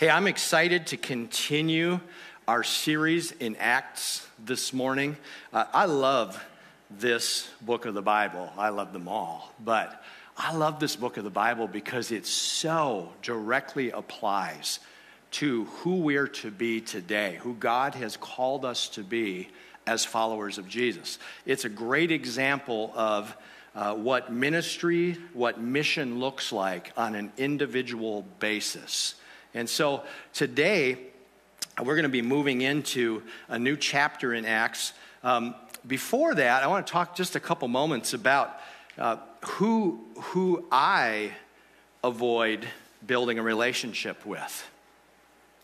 Hey, I'm excited to continue our series in Acts this morning. Uh, I love this book of the Bible. I love them all. But I love this book of the Bible because it so directly applies to who we're to be today, who God has called us to be as followers of Jesus. It's a great example of uh, what ministry, what mission looks like on an individual basis. And so today, we're going to be moving into a new chapter in Acts. Um, before that, I want to talk just a couple moments about uh, who, who I avoid building a relationship with.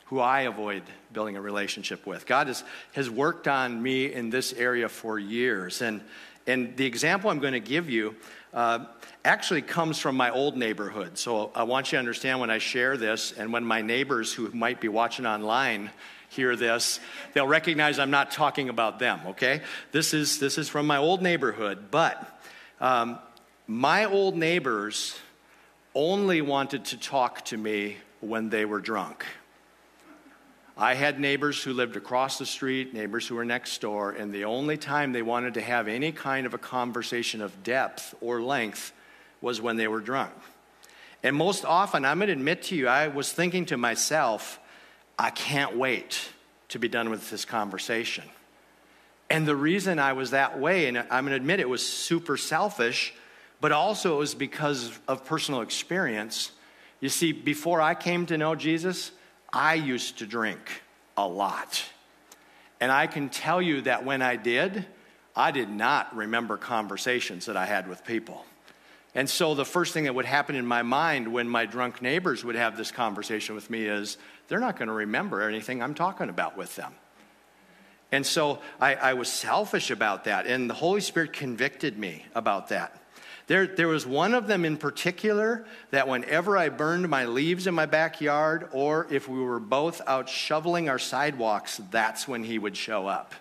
Who I avoid building a relationship with. God has, has worked on me in this area for years. And, and the example I'm going to give you uh, actually comes from my old neighborhood. So I want you to understand when I share this, and when my neighbors who might be watching online hear this, they'll recognize I'm not talking about them, okay? This is, this is from my old neighborhood, but um, my old neighbors only wanted to talk to me when they were drunk. I had neighbors who lived across the street, neighbors who were next door, and the only time they wanted to have any kind of a conversation of depth or length was when they were drunk. And most often, I'm going to admit to you, I was thinking to myself, I can't wait to be done with this conversation. And the reason I was that way, and I'm going to admit it was super selfish, but also it was because of personal experience. You see, before I came to know Jesus, I used to drink a lot. And I can tell you that when I did, I did not remember conversations that I had with people. And so the first thing that would happen in my mind when my drunk neighbors would have this conversation with me is they're not going to remember anything I'm talking about with them. And so I, I, was selfish about that, and the Holy Spirit convicted me about that. There, there was one of them in particular that whenever I burned my leaves in my backyard, or if we were both out shoveling our sidewalks, that's when he would show up.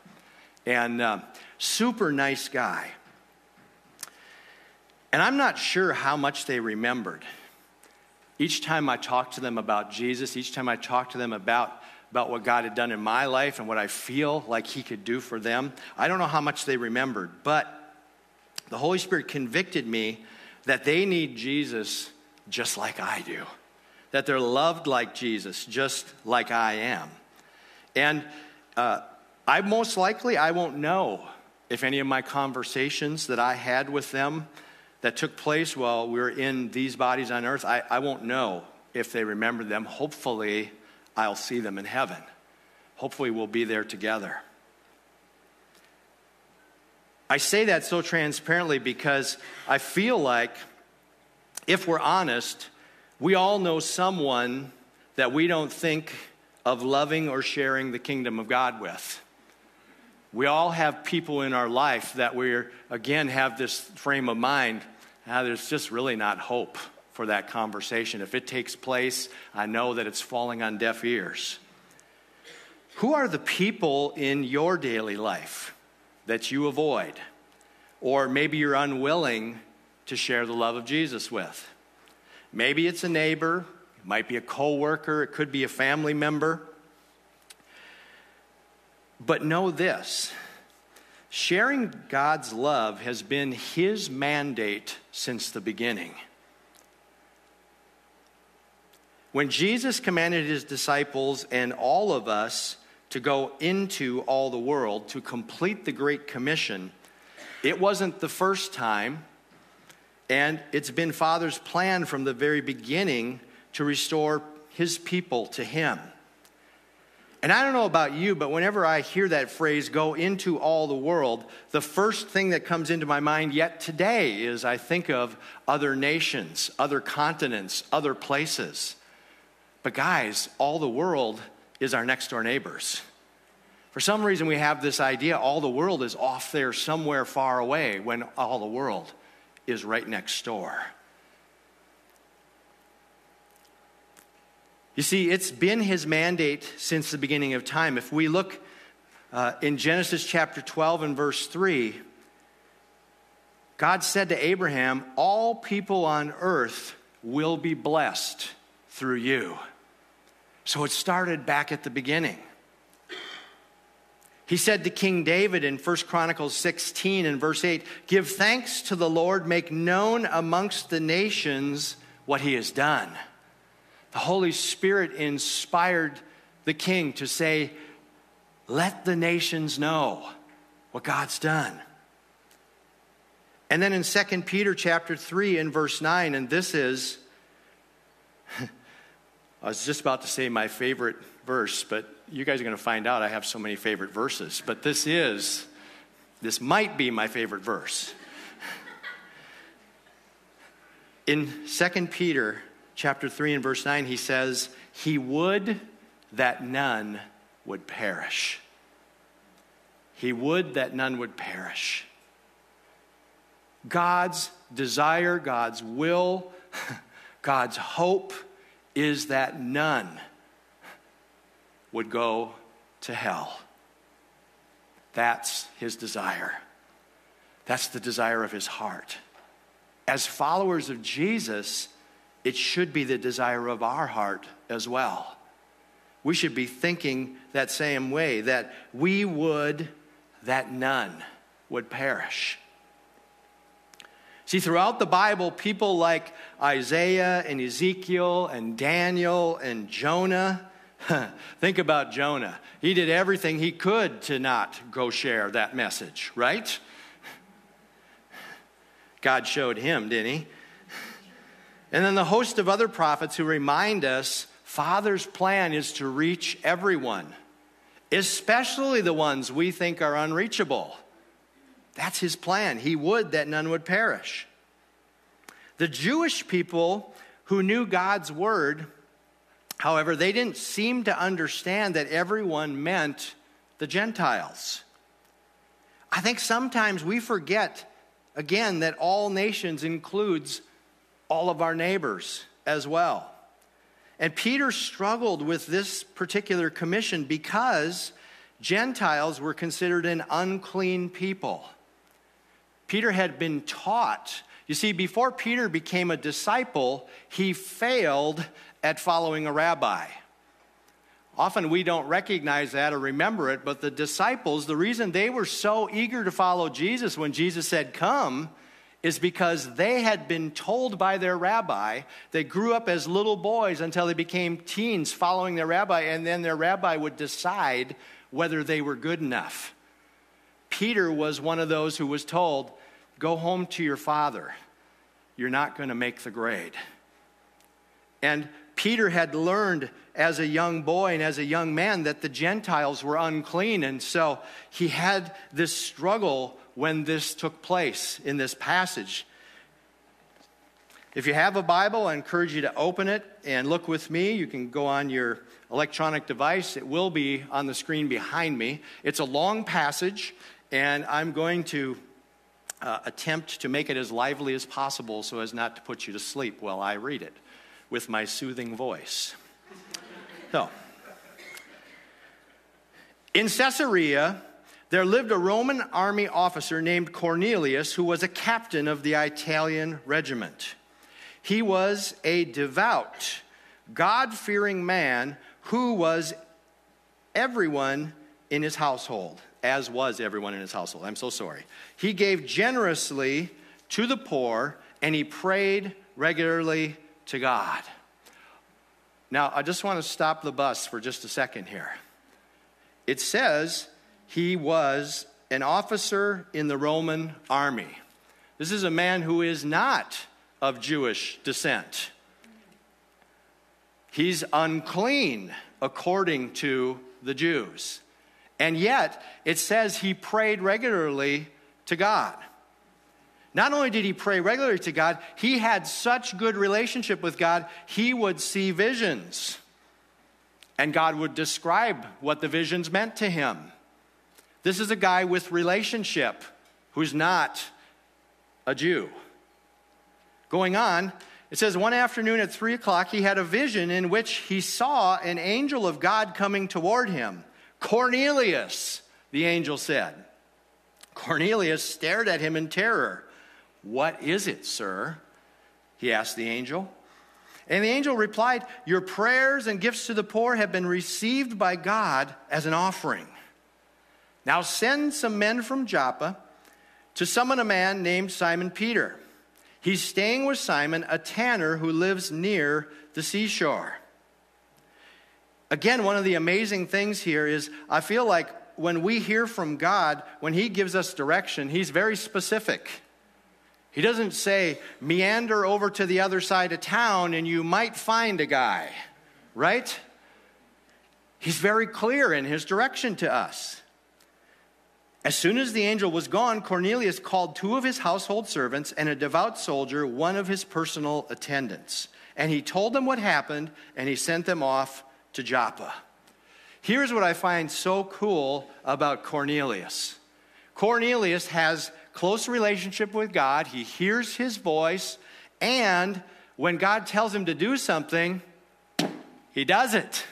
And uh, super nice guy. And I'm not sure how much they remembered. Each time I talked to them about Jesus, each time I talked to them about, about what God had done in my life and what I feel like He could do for them, I don't know how much they remembered, but the Holy Spirit convicted me that they need Jesus just like I do, that they're loved like Jesus, just like I am. And uh, I most likely, I won't know if any of my conversations that I had with them that took place while we were in these bodies on earth, I, I won't know if they remember them. Hopefully, I'll see them in heaven. Hopefully, we'll be there together. I say that so transparently because I feel like, if we're honest, we all know someone that we don't think of loving or sharing the kingdom of God with. We all have people in our life that we're, again, have this frame of mind. Now, there's just really not hope for that conversation. If it takes place, I know that it's falling on deaf ears. Who are the people in your daily life? That you avoid, or maybe you're unwilling to share the love of Jesus with. Maybe it's a neighbor, it might be a coworker, it could be a family member. But know this sharing God's love has been his mandate since the beginning. When Jesus commanded his disciples and all of us to go into all the world to complete the Great Commission, it wasn't the first time, and it's been Father's plan from the very beginning to restore his people to him. And I don't know about you, but whenever I hear that phrase, go into all the world, the first thing that comes into my mind yet today is I think of other nations, other continents, other places. But guys, all the world is our next door neighbors. For some reason, we have this idea all the world is off there somewhere far away when all the world is right next door. You see, it's been his mandate since the beginning of time. If we look uh, in Genesis chapter 12 and verse 3, God said to Abraham, All people on earth will be blessed through you. So it started back at the beginning. He said to King David in 1 Chronicles 16 and verse 8 Give thanks to the Lord, make known amongst the nations what he has done. The Holy Spirit inspired the king to say, Let the nations know what God's done. And then in 2 Peter chapter 3 and verse 9, and this is, I was just about to say my favorite verse, but you guys are going to find out I have so many favorite verses. But this is, this might be my favorite verse. In 2 Peter chapter 3 and verse 9, he says, He would that none would perish. He would that none would perish. God's desire, God's will, God's hope is that none would go to hell. That's his desire. That's the desire of his heart. As followers of Jesus, it should be the desire of our heart as well. We should be thinking that same way that we would that none would perish. See, throughout the Bible, people like Isaiah and Ezekiel and Daniel and Jonah, think about Jonah. He did everything he could to not go share that message, right? God showed him, didn't he? And then the host of other prophets who remind us Father's plan is to reach everyone, especially the ones we think are unreachable. That's his plan. He would that none would perish. The Jewish people who knew God's word, however, they didn't seem to understand that everyone meant the Gentiles. I think sometimes we forget, again, that all nations includes all of our neighbors as well. And Peter struggled with this particular commission because Gentiles were considered an unclean people. Peter had been taught. You see, before Peter became a disciple, he failed at following a rabbi. Often we don't recognize that or remember it, but the disciples, the reason they were so eager to follow Jesus when Jesus said, Come, is because they had been told by their rabbi. They grew up as little boys until they became teens following their rabbi, and then their rabbi would decide whether they were good enough. Peter was one of those who was told, Go home to your father. You're not going to make the grade. And Peter had learned as a young boy and as a young man that the Gentiles were unclean. And so he had this struggle when this took place in this passage. If you have a Bible, I encourage you to open it and look with me. You can go on your electronic device, it will be on the screen behind me. It's a long passage, and I'm going to uh, attempt to make it as lively as possible so as not to put you to sleep while I read it with my soothing voice. So, in Caesarea, there lived a Roman army officer named Cornelius who was a captain of the Italian regiment. He was a devout, God fearing man who was everyone in his household as was everyone in his household. I'm so sorry. He gave generously to the poor and he prayed regularly to God. Now, I just want to stop the bus for just a second here. It says he was an officer in the Roman army. This is a man who is not of Jewish descent. He's unclean according to the Jews. And yet, it says he prayed regularly to God. Not only did he pray regularly to God, he had such good relationship with God, he would see visions. And God would describe what the visions meant to him. This is a guy with relationship who's not a Jew. Going on, it says, one afternoon at three o'clock, he had a vision in which he saw an angel of God coming toward him. Cornelius, the angel said. Cornelius stared at him in terror. What is it, sir? He asked the angel. And the angel replied, Your prayers and gifts to the poor have been received by God as an offering. Now send some men from Joppa to summon a man named Simon Peter. He's staying with Simon, a tanner who lives near the seashore. Again, one of the amazing things here is I feel like when we hear from God, when He gives us direction, He's very specific. He doesn't say, meander over to the other side of town and you might find a guy, right? He's very clear in his direction to us. As soon as the angel was gone, Cornelius called two of his household servants and a devout soldier, one of his personal attendants. And he told them what happened, and he sent them off to Joppa. Here's what I find so cool about Cornelius Cornelius has close relationship with God, he hears his voice, and when God tells him to do something, he does it.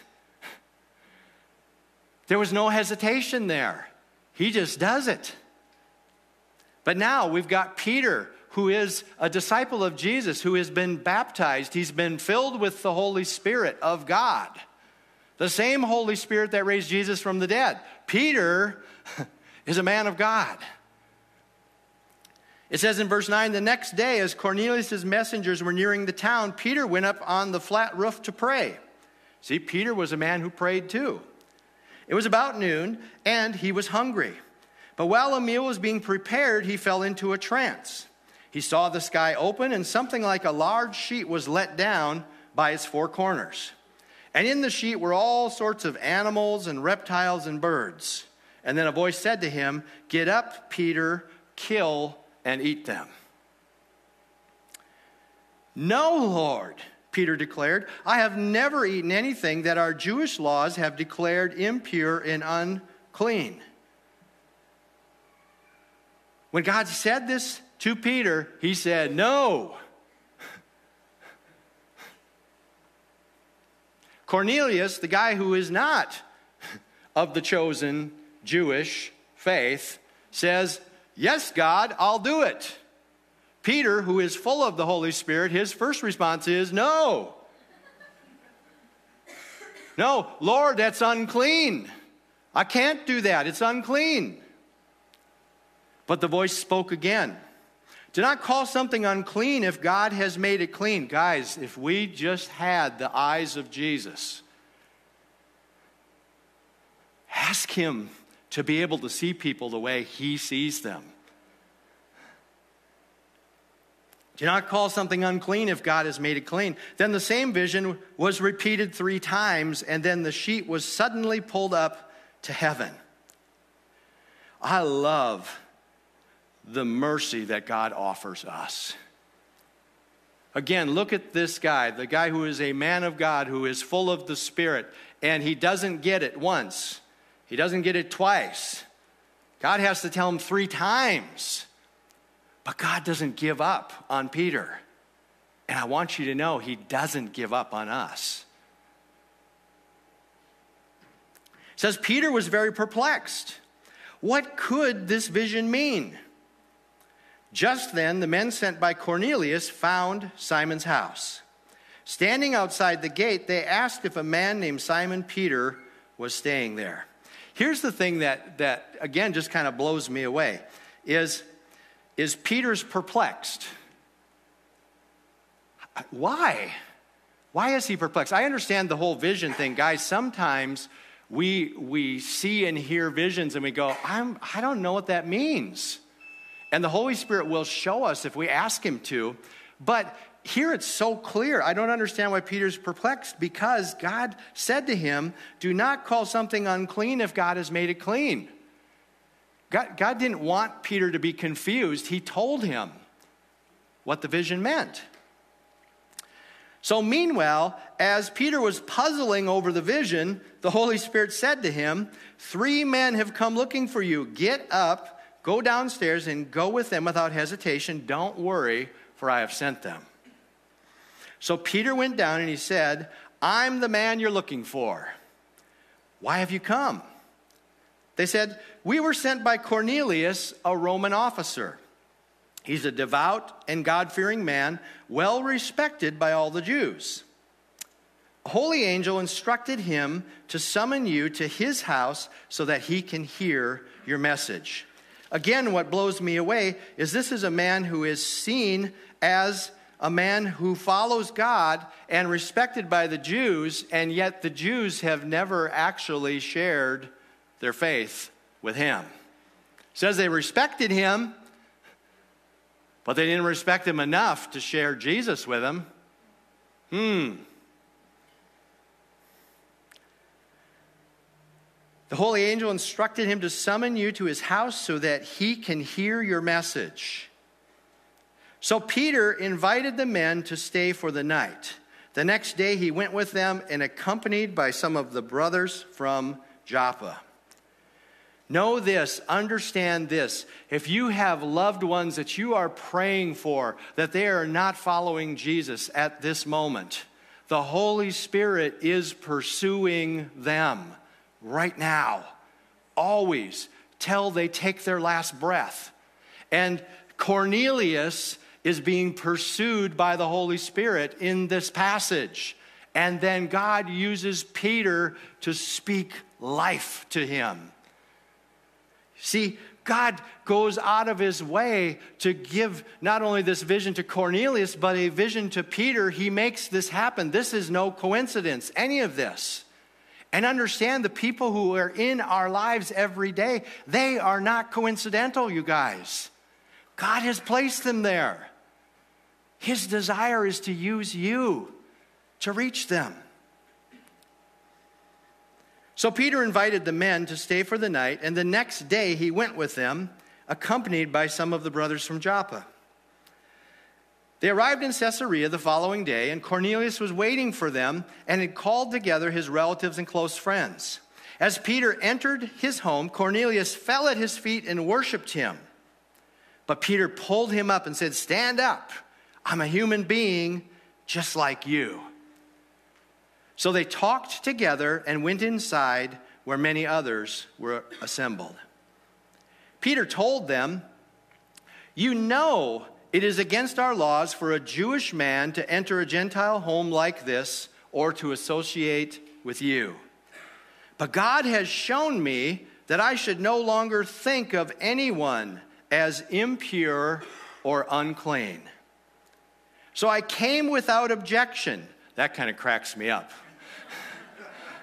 There was no hesitation there. He just does it. But now we've got Peter, who is a disciple of Jesus, who has been baptized. He's been filled with the Holy Spirit of God, the same Holy Spirit that raised Jesus from the dead. Peter is a man of God. It says in verse 9 the next day, as Cornelius' messengers were nearing the town, Peter went up on the flat roof to pray. See, Peter was a man who prayed too. It was about noon, and he was hungry. But while a meal was being prepared, he fell into a trance. He saw the sky open, and something like a large sheet was let down by its four corners. And in the sheet were all sorts of animals and reptiles and birds. And then a voice said to him, Get up, Peter, kill and eat them. No, Lord, Peter declared, I have never eaten anything that our Jewish laws have declared impure and unclean. When God said this to Peter, he said, No. Cornelius, the guy who is not of the chosen Jewish faith, says, Yes, God, I'll do it. Peter, who is full of the Holy Spirit, his first response is, No. No, Lord, that's unclean. I can't do that. It's unclean. But the voice spoke again. Do not call something unclean if God has made it clean. Guys, if we just had the eyes of Jesus, ask Him to be able to see people the way He sees them. Do not call something unclean if God has made it clean. Then the same vision was repeated three times, and then the sheet was suddenly pulled up to heaven. I love the mercy that God offers us. Again, look at this guy, the guy who is a man of God, who is full of the Spirit, and he doesn't get it once. He doesn't get it twice. God has to tell him three times. But God doesn't give up on Peter. And I want you to know he doesn't give up on us. It says Peter was very perplexed. What could this vision mean? Just then, the men sent by Cornelius found Simon's house. Standing outside the gate, they asked if a man named Simon Peter was staying there. Here's the thing that, that again, just kind of blows me away is, is Peter's perplexed. Why? Why is he perplexed? I understand the whole vision thing. Guys, sometimes we, we see and hear visions and we go, I'm, I don't know what that means. And the Holy Spirit will show us if we ask Him to. But here it's so clear. I don't understand why Peter's perplexed because God said to him, Do not call something unclean if God has made it clean. God, God didn't want Peter to be confused. He told him what the vision meant. So, meanwhile, as Peter was puzzling over the vision, the Holy Spirit said to him, Three men have come looking for you. Get up, go downstairs, and go with them without hesitation. Don't worry, for I have sent them. So Peter went down and he said, I'm the man you're looking for. Why have you come? They said, We were sent by Cornelius, a Roman officer. He's a devout and God fearing man, well respected by all the Jews. A holy angel instructed him to summon you to his house so that he can hear your message. Again, what blows me away is this is a man who is seen as a man who follows God and respected by the Jews, and yet the Jews have never actually shared their faith with him. It says they respected him, but they didn't respect him enough to share Jesus with him. Hmm. The holy angel instructed him to summon you to his house so that he can hear your message. So Peter invited the men to stay for the night. The next day he went with them and accompanied by some of the brothers from Joppa. Know this, understand this. If you have loved ones that you are praying for, that they are not following Jesus at this moment, the Holy Spirit is pursuing them right now, always, till they take their last breath. And Cornelius is being pursued by the Holy Spirit in this passage. And then God uses Peter to speak life to him. See, God goes out of his way to give not only this vision to Cornelius, but a vision to Peter. He makes this happen. This is no coincidence, any of this. And understand the people who are in our lives every day, they are not coincidental, you guys. God has placed them there. His desire is to use you to reach them. So Peter invited the men to stay for the night, and the next day he went with them, accompanied by some of the brothers from Joppa. They arrived in Caesarea the following day, and Cornelius was waiting for them and had called together his relatives and close friends. As Peter entered his home, Cornelius fell at his feet and worshiped him. But Peter pulled him up and said, Stand up. I'm a human being just like you. So they talked together and went inside where many others were assembled. Peter told them, You know it is against our laws for a Jewish man to enter a Gentile home like this or to associate with you. But God has shown me that I should no longer think of anyone as impure or unclean. So I came without objection. That kind of cracks me up.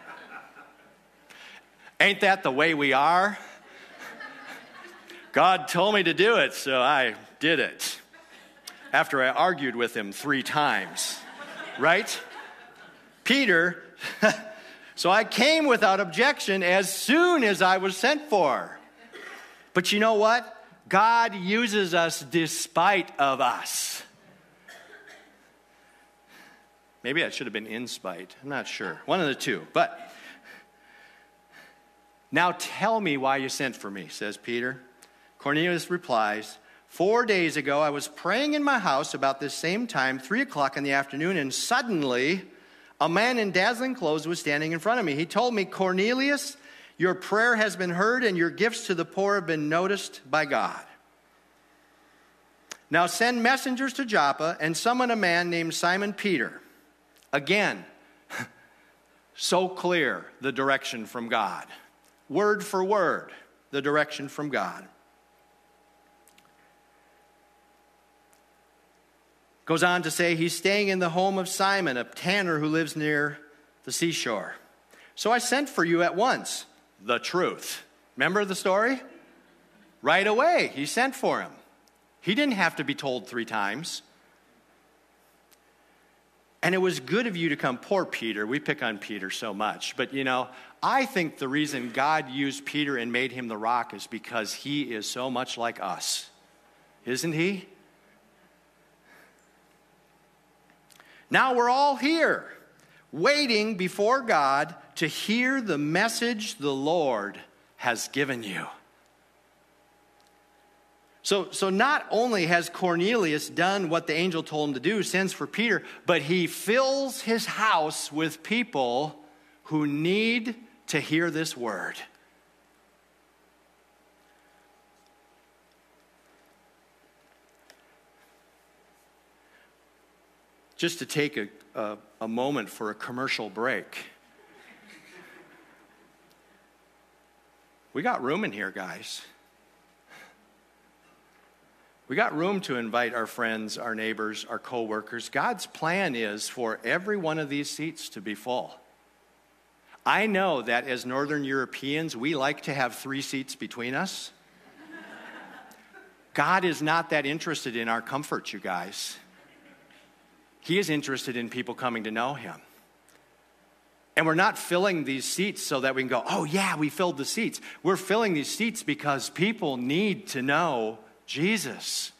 Ain't that the way we are? God told me to do it, so I did it after I argued with him three times, right? Peter, so I came without objection as soon as I was sent for. But you know what? God uses us despite of us. Maybe that should have been in spite. I'm not sure. One of the two. But now tell me why you sent for me, says Peter. Cornelius replies, Four days ago, I was praying in my house about this same time, three o'clock in the afternoon, and suddenly a man in dazzling clothes was standing in front of me. He told me, Cornelius, your prayer has been heard, and your gifts to the poor have been noticed by God. Now send messengers to Joppa and summon a man named Simon Peter. Again, so clear the direction from God. Word for word, the direction from God. Goes on to say he's staying in the home of Simon, a tanner who lives near the seashore. So I sent for you at once. The truth. Remember the story? Right away, he sent for him. He didn't have to be told three times. And it was good of you to come. Poor Peter. We pick on Peter so much. But you know, I think the reason God used Peter and made him the rock is because he is so much like us. Isn't he? Now we're all here, waiting before God to hear the message the Lord has given you. So, so not only has Cornelius done what the angel told him to do, sends for Peter, but he fills his house with people who need to hear this word. Just to take a, a, a moment for a commercial break. We got room in here, guys. We got room to invite our friends, our neighbors, our coworkers. God's plan is for every one of these seats to be full. I know that as Northern Europeans, we like to have three seats between us. God is not that interested in our comfort, you guys. He is interested in people coming to know Him. And we're not filling these seats so that we can go, oh, yeah, we filled the seats. We're filling these seats because people need to know Jesus.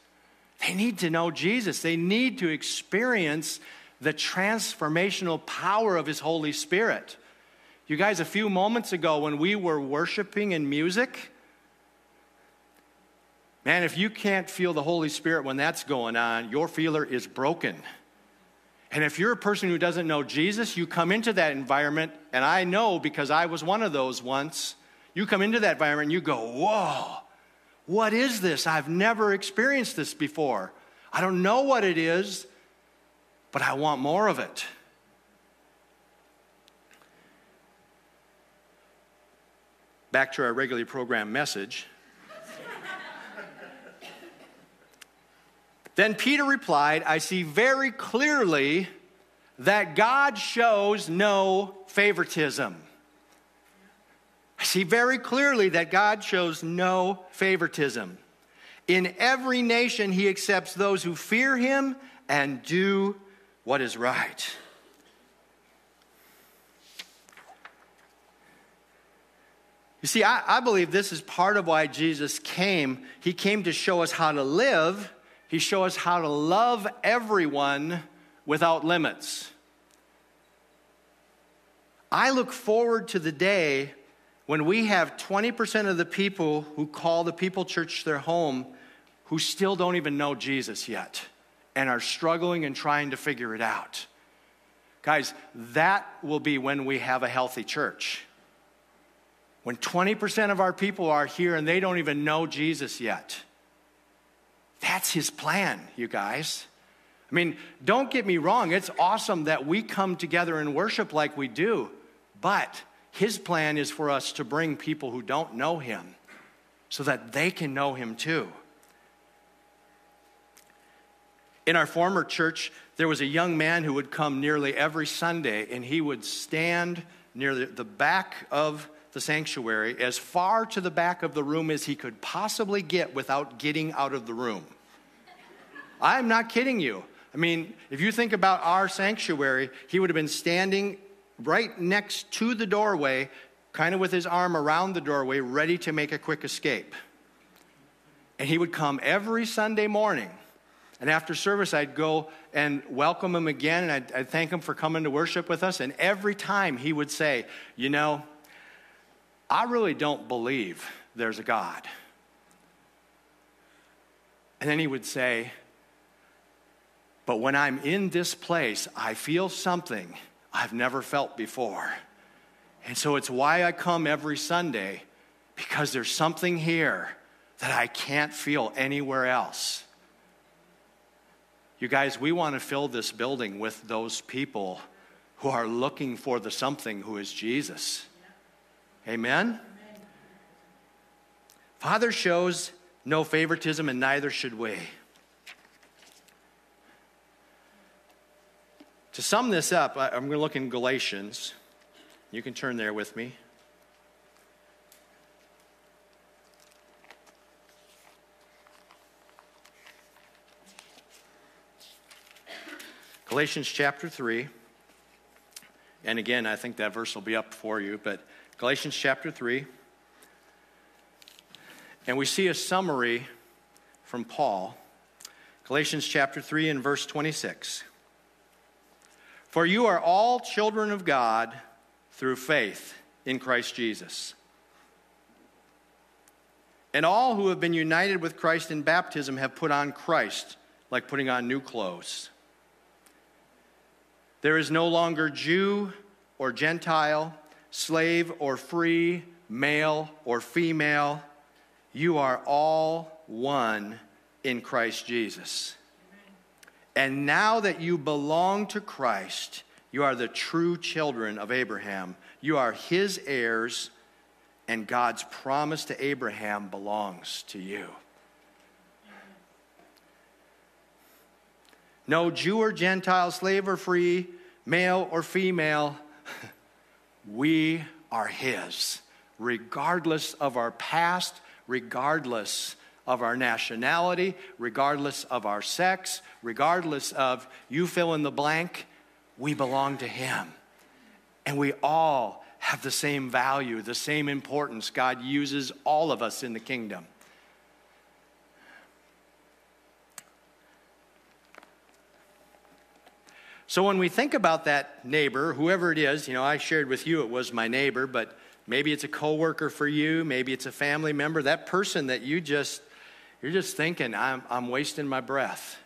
They need to know Jesus. They need to experience the transformational power of His Holy Spirit. You guys, a few moments ago when we were worshiping in music, man, if you can't feel the Holy Spirit when that's going on, your feeler is broken. And if you're a person who doesn't know Jesus, you come into that environment, and I know because I was one of those once. You come into that environment and you go, Whoa, what is this? I've never experienced this before. I don't know what it is, but I want more of it. Back to our regularly programmed message. Then Peter replied, I see very clearly that God shows no favoritism. I see very clearly that God shows no favoritism. In every nation, he accepts those who fear him and do what is right. You see, I, I, believe this is part of why Jesus came. He came to show us how to live, He showed us how to love everyone without limits. I look forward to the day when we have 20% of the people who call the People Church their home who still don't even know Jesus yet and are struggling and trying to figure it out. Guys, that will be when we have a healthy church. When 20% of our people are here and they don't even know Jesus yet. That's his plan, you guys. I mean, don't get me wrong, it's awesome that we come together and worship like we do, but his plan is for us to bring people who don't know him so that they can know him too. In our former church, there was a young man who would come nearly every Sunday and he would stand near the back of the sanctuary as far to the back of the room as he could possibly get without getting out of the room. I'm not kidding you. I mean, if you think about our sanctuary, he would have been standing right next to the doorway, kind of with his arm around the doorway, ready to make a quick escape. And he would come every Sunday morning. And after service, I'd go and welcome him again, and I'd, I'd, thank him for coming to worship with us. And every time he would say, You know, I really don't believe there's a God. And then he would say, But when I'm in this place, I feel something I've never felt before. And so it's why I come every Sunday because there's something here that I can't feel anywhere else. You guys, we want to fill this building with those people who are looking for the something who is Jesus. Amen? Father shows no favoritism, and neither should we. To sum this up, I'm going to look in Galatians. You can turn there with me. Galatians chapter 3. And again, I think that verse will be up for you, but Galatians chapter 3. And we see a summary from Paul. Galatians chapter 3 and verse 26. For you are all children of God through faith in Christ Jesus. And all who have been united with Christ in baptism have put on Christ, like putting on new clothes. There is no longer Jew or Gentile, slave or free, male or female. You are all one in Christ Jesus. And now that you belong to Christ, you are the true children of Abraham. You are his heirs, and God's promise to Abraham belongs to you. No Jew or Gentile, slave or free, male or female, we are his, regardless of our past, regardless of our nationality, regardless of our sex, regardless of you fill in the blank, we belong to Him. And we all have the same value, the same importance. God uses all of us in the kingdom. So when we think about that neighbor, whoever it is, you know, I shared with you it was my neighbor, but maybe it's a coworker for you, maybe it's a family member, that person that you just you're just thinking, I'm, I'm wasting my breath.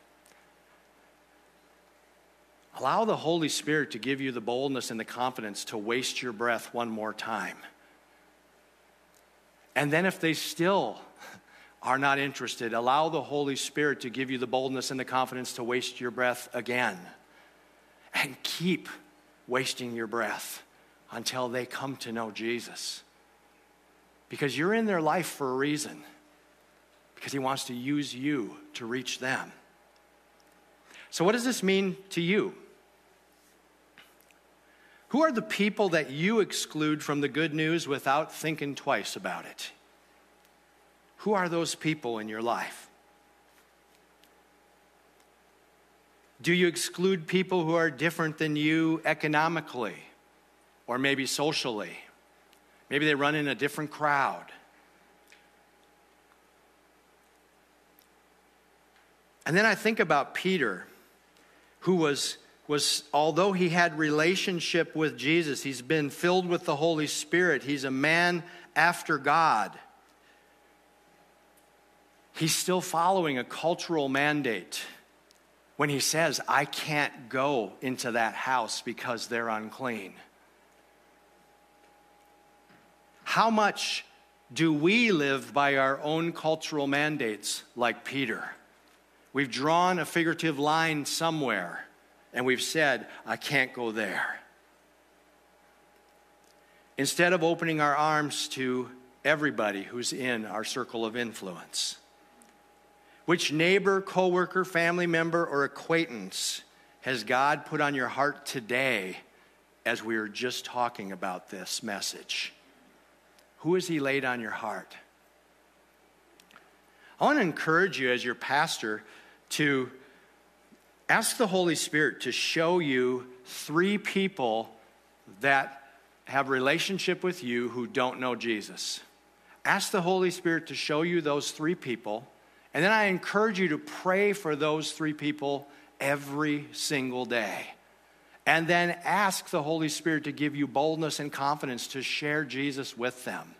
Allow the Holy Spirit to give you the boldness and the confidence to waste your breath one more time. And then, if they still are not interested, allow the Holy Spirit to give you the boldness and the confidence to waste your breath again. And keep wasting your breath until they come to know Jesus. Because you're in their life for a reason because he wants to use you to reach them. So, what does this mean to you? Who are the people that you exclude from the good news without thinking twice about it? Who are those people in your life? Do you exclude people who are different than you economically or maybe socially? Maybe they run in a different crowd. And then I think about Peter, who was, was although he had relationship with Jesus, he's been filled with the Holy Spirit, he's a man after God. He's still following a cultural mandate when he says, I can't go into that house because they're unclean. How much do we live by our own cultural mandates like Peter? We've drawn a figurative line somewhere and we've said, I can't go there. Instead of opening our arms to everybody who's in our circle of influence. Which neighbor, coworker, family member, or acquaintance has God put on your heart today as we were just talking about this message? Who has He laid on your heart? I want to encourage you as your pastor to ask the Holy Spirit to show you three people that have relationship with you who don't know Jesus. Ask the Holy Spirit to show you those three people, and then I encourage you to pray for those three people every single day. And then ask the Holy Spirit to give you boldness and confidence to share Jesus with them.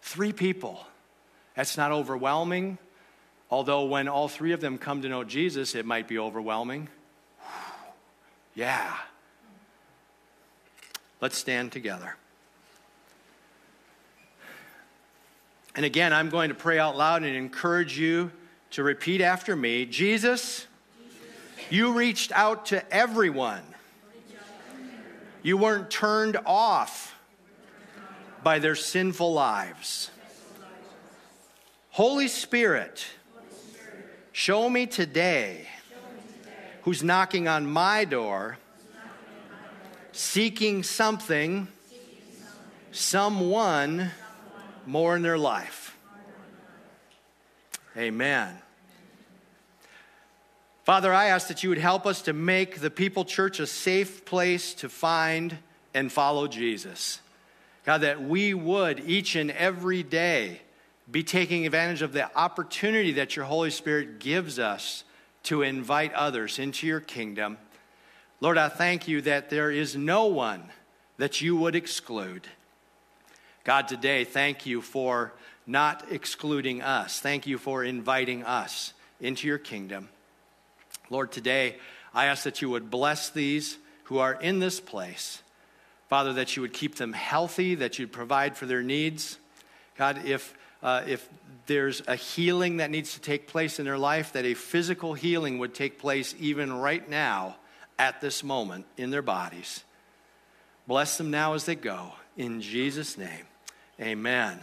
Three people. That's not overwhelming. Although, when all three of them come to know Jesus, it might be overwhelming. Yeah. Let's stand together. And again, I'm going to pray out loud and encourage you to repeat after me Jesus, you reached out to everyone. You weren't turned off by their sinful lives. Holy Spirit, Show me today who's knocking on my door, seeking something, someone more in their life. Amen. Father, I ask that you would help us to make the People Church a safe place to find and follow Jesus. God, that we would each and every day be taking advantage of the opportunity that your Holy Spirit gives us to invite others into your kingdom. Lord, I thank you that there is no one that you would exclude. God, today, thank you for not excluding us. Thank you for inviting us into your kingdom. Lord, today, I ask that you would bless these who are in this place. Father, that you would keep them healthy, that you'd provide for their needs. God, if uh, if there's a healing that needs to take place in their life, that a physical healing would take place even right now at this moment in their bodies. Bless them now as they go. In Jesus' name, amen.